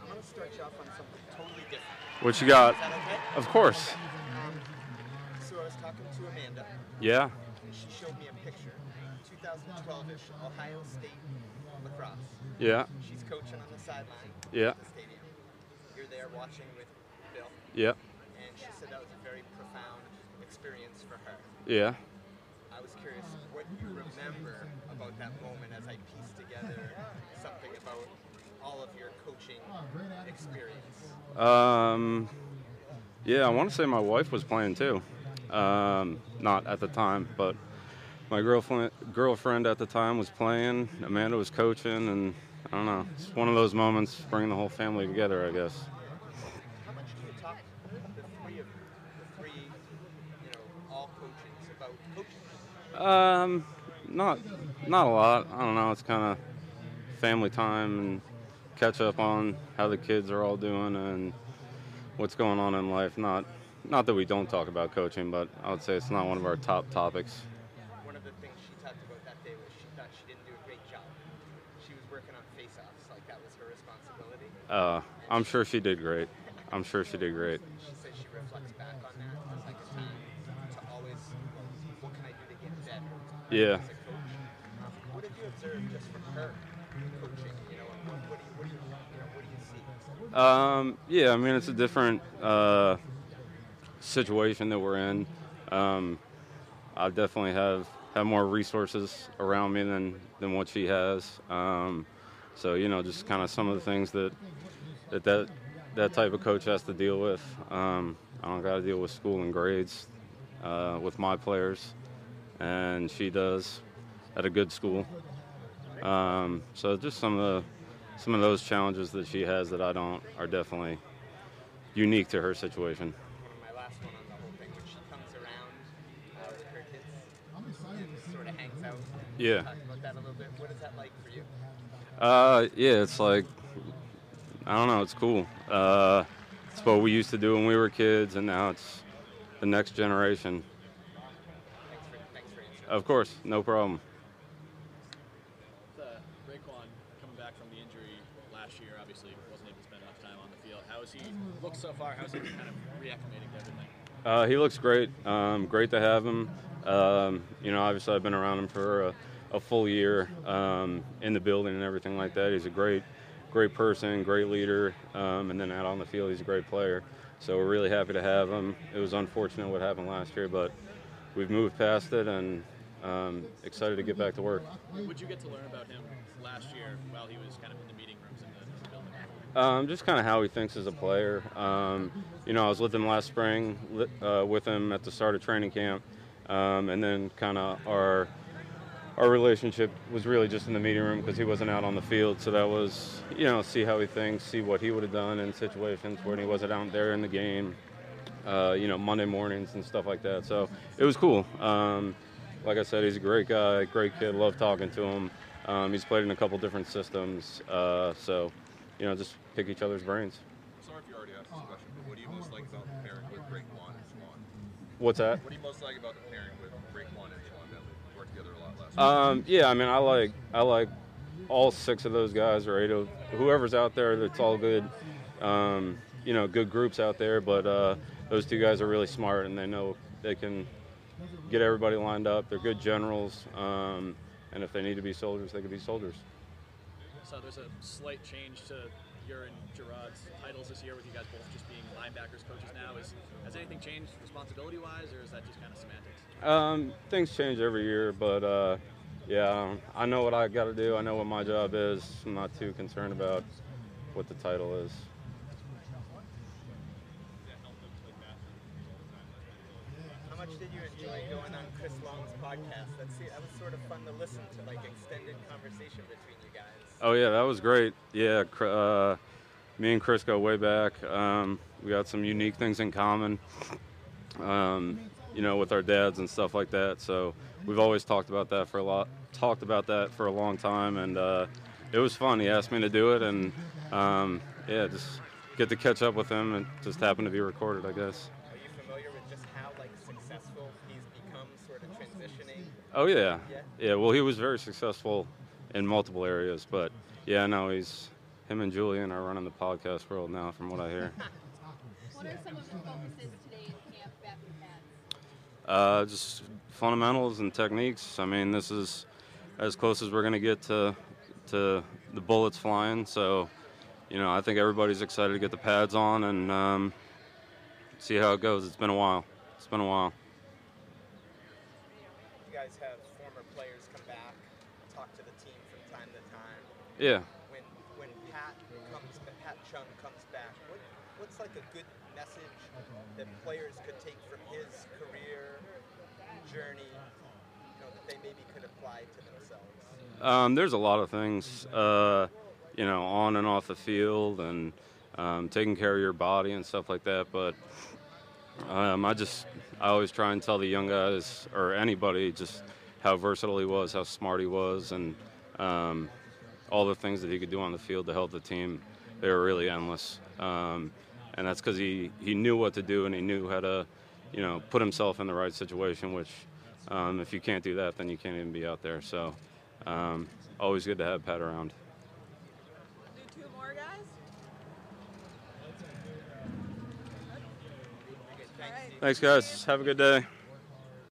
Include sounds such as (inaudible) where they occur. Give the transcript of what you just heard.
I'm going to start you off on something totally different. What you got? Is that okay? Of course. So I was talking to Amanda, Yeah. and she showed me a picture, 2012-ish, Ohio State lacrosse. Yeah. She's coaching on the sideline Yeah. the stadium. You're there watching with Bill, Yeah. and she said that was a very profound experience for her. Yeah. I was curious what you remember about that moment as I pieced together something about all of your coaching experience. Um, yeah, I want to say my wife was playing too. Um, not at the time, but my girlfriend girlfriend at the time was playing. Amanda was coaching, and I don't know. It's one of those moments bringing the whole family together, I guess. How much do you talk, the three of the three, you know, all coaches, about coaching? Um, not not a lot. I don't know. It's kind of family time and catch up on how the kids are all doing and what's going on in life. Not not that we don't talk about coaching, but I would say it's not one of our top topics. One of the things she talked about that day was she thought she didn't do a great job. She was working on face-offs, like that was her responsibility. Uh, I'm sure she did great. I'm sure she did great. She says she reflects back on that as like a time to always, what can I do to get better? Yeah. As a coach. What have you observed just from her coaching? Um, yeah, I mean it's a different uh, situation that we're in. Um, I definitely have have more resources around me than than what she has. Um, so you know, just kind of some of the things that that that that type of coach has to deal with. Um, I don't got to deal with school and grades uh, with my players, and she does at a good school. Um, so just some of the some of those challenges that she has that I don't are definitely unique to her situation. My last one on the whole thing, when she comes around uh, with her kids and sort of hangs out. Yeah. Talk about that a little bit. What is that like for you? Uh, yeah, it's like I don't know, it's cool. Uh, it's what we used to do when we were kids, and now it's the next generation. Thanks for, thanks for. Of course, no problem. With, uh, Raekwon coming back from the injury last year, obviously wasn't able to spend enough time on the field. How has he looked so far? How's he kind of reacclimating to everything? Uh, he looks great. Um, great to have him. Um, you know, obviously I've been around him for a, a full year um, in the building and everything like that. He's a great, great person, great leader, um, and then out on the field, he's a great player. So we're really happy to have him. It was unfortunate what happened last year, but we've moved past it and um, excited to get back to work. What you get to learn about him last year while he was kind of in the meeting rooms in the, in the building? Um, just kind of how he thinks as a player. Um, you know, I was with him last spring, uh, with him at the start of training camp, um, and then kind of our our relationship was really just in the meeting room because he wasn't out on the field. So that was, you know, see how he thinks, see what he would have done in situations when he wasn't out there in the game. Uh, you know, Monday mornings and stuff like that. So it was cool. Um, like I said, he's a great guy, great kid. Love talking to him. Um, he's played in a couple different systems. Uh, so, you know, just pick each other's brains. Sorry if you already asked this question, but what do you most like about the pairing with Raekwon and Ja'Whaun? What's that? What do you most like about the pairing with Raekwon and Ja'Whaun that they worked together a lot last Um, yeah, I mean, I like I like all six of those guys or eight of whoever's out there. That's all good. Um, you know, good groups out there, but uh, those two guys are really smart and they know they can get everybody lined up. They're good generals, um, and if they need to be soldiers, they can be soldiers. So there's a slight change to your and Jerod's titles this year with you guys both just being linebackers coaches now. Is has anything changed responsibility wise, or is that just kind of semantics? Um, things change every year, but uh, yeah, I know what I got to do. I know what my job is. I'm not too concerned about what the title is. How much did you enjoy going on Chris Long's podcast? That's that was sort of fun to listen to, like extended conversation between you guys. Oh yeah, that was great. Yeah, uh, me and Chris go way back. Um, we got some unique things in common. Um, you know, with our dads and stuff like that. So we've always talked about that for a lot. Talked about that for a long time, and uh, it was fun. He asked me to do it, and um, yeah, just get to catch up with him. and just happened to be recorded, I guess. Are you familiar with just how like successful he's become, sort of transitioning? Oh yeah, Yeah? yeah. Well, he was very successful in multiple areas, but yeah, no, he's him and Julian are running the podcast world now, from what I hear. (laughs) What are some of the focuses today in camp back with Pats? Uh, just fundamentals and techniques. I mean, this is as close as we're gonna get to to the bullets flying. So, you know, I think everybody's excited to get the pads on and um, see how it goes. It's been a while. It's been a while. Guys have former players come back, talk to the team from time to time. Yeah. When when Pat comes, Pat Chung comes back, what what's like a good message that players could take from his career journey, you know, that they maybe could apply to themselves? Um, there's a lot of things, uh, you know, on and off the field, and um, taking care of your body and stuff like that. But um, I just, I always try and tell the young guys or anybody just how versatile he was, how smart he was, and um, all the things that he could do on the field to help the team. They were really endless, um, and that's because he he knew what to do and he knew how to, you know, put himself in the right situation. Which, um, if you can't do that, then you can't even be out there. So. Um, always good to have Pat around. Do two more guys? All right. Thanks, guys. Have a good day.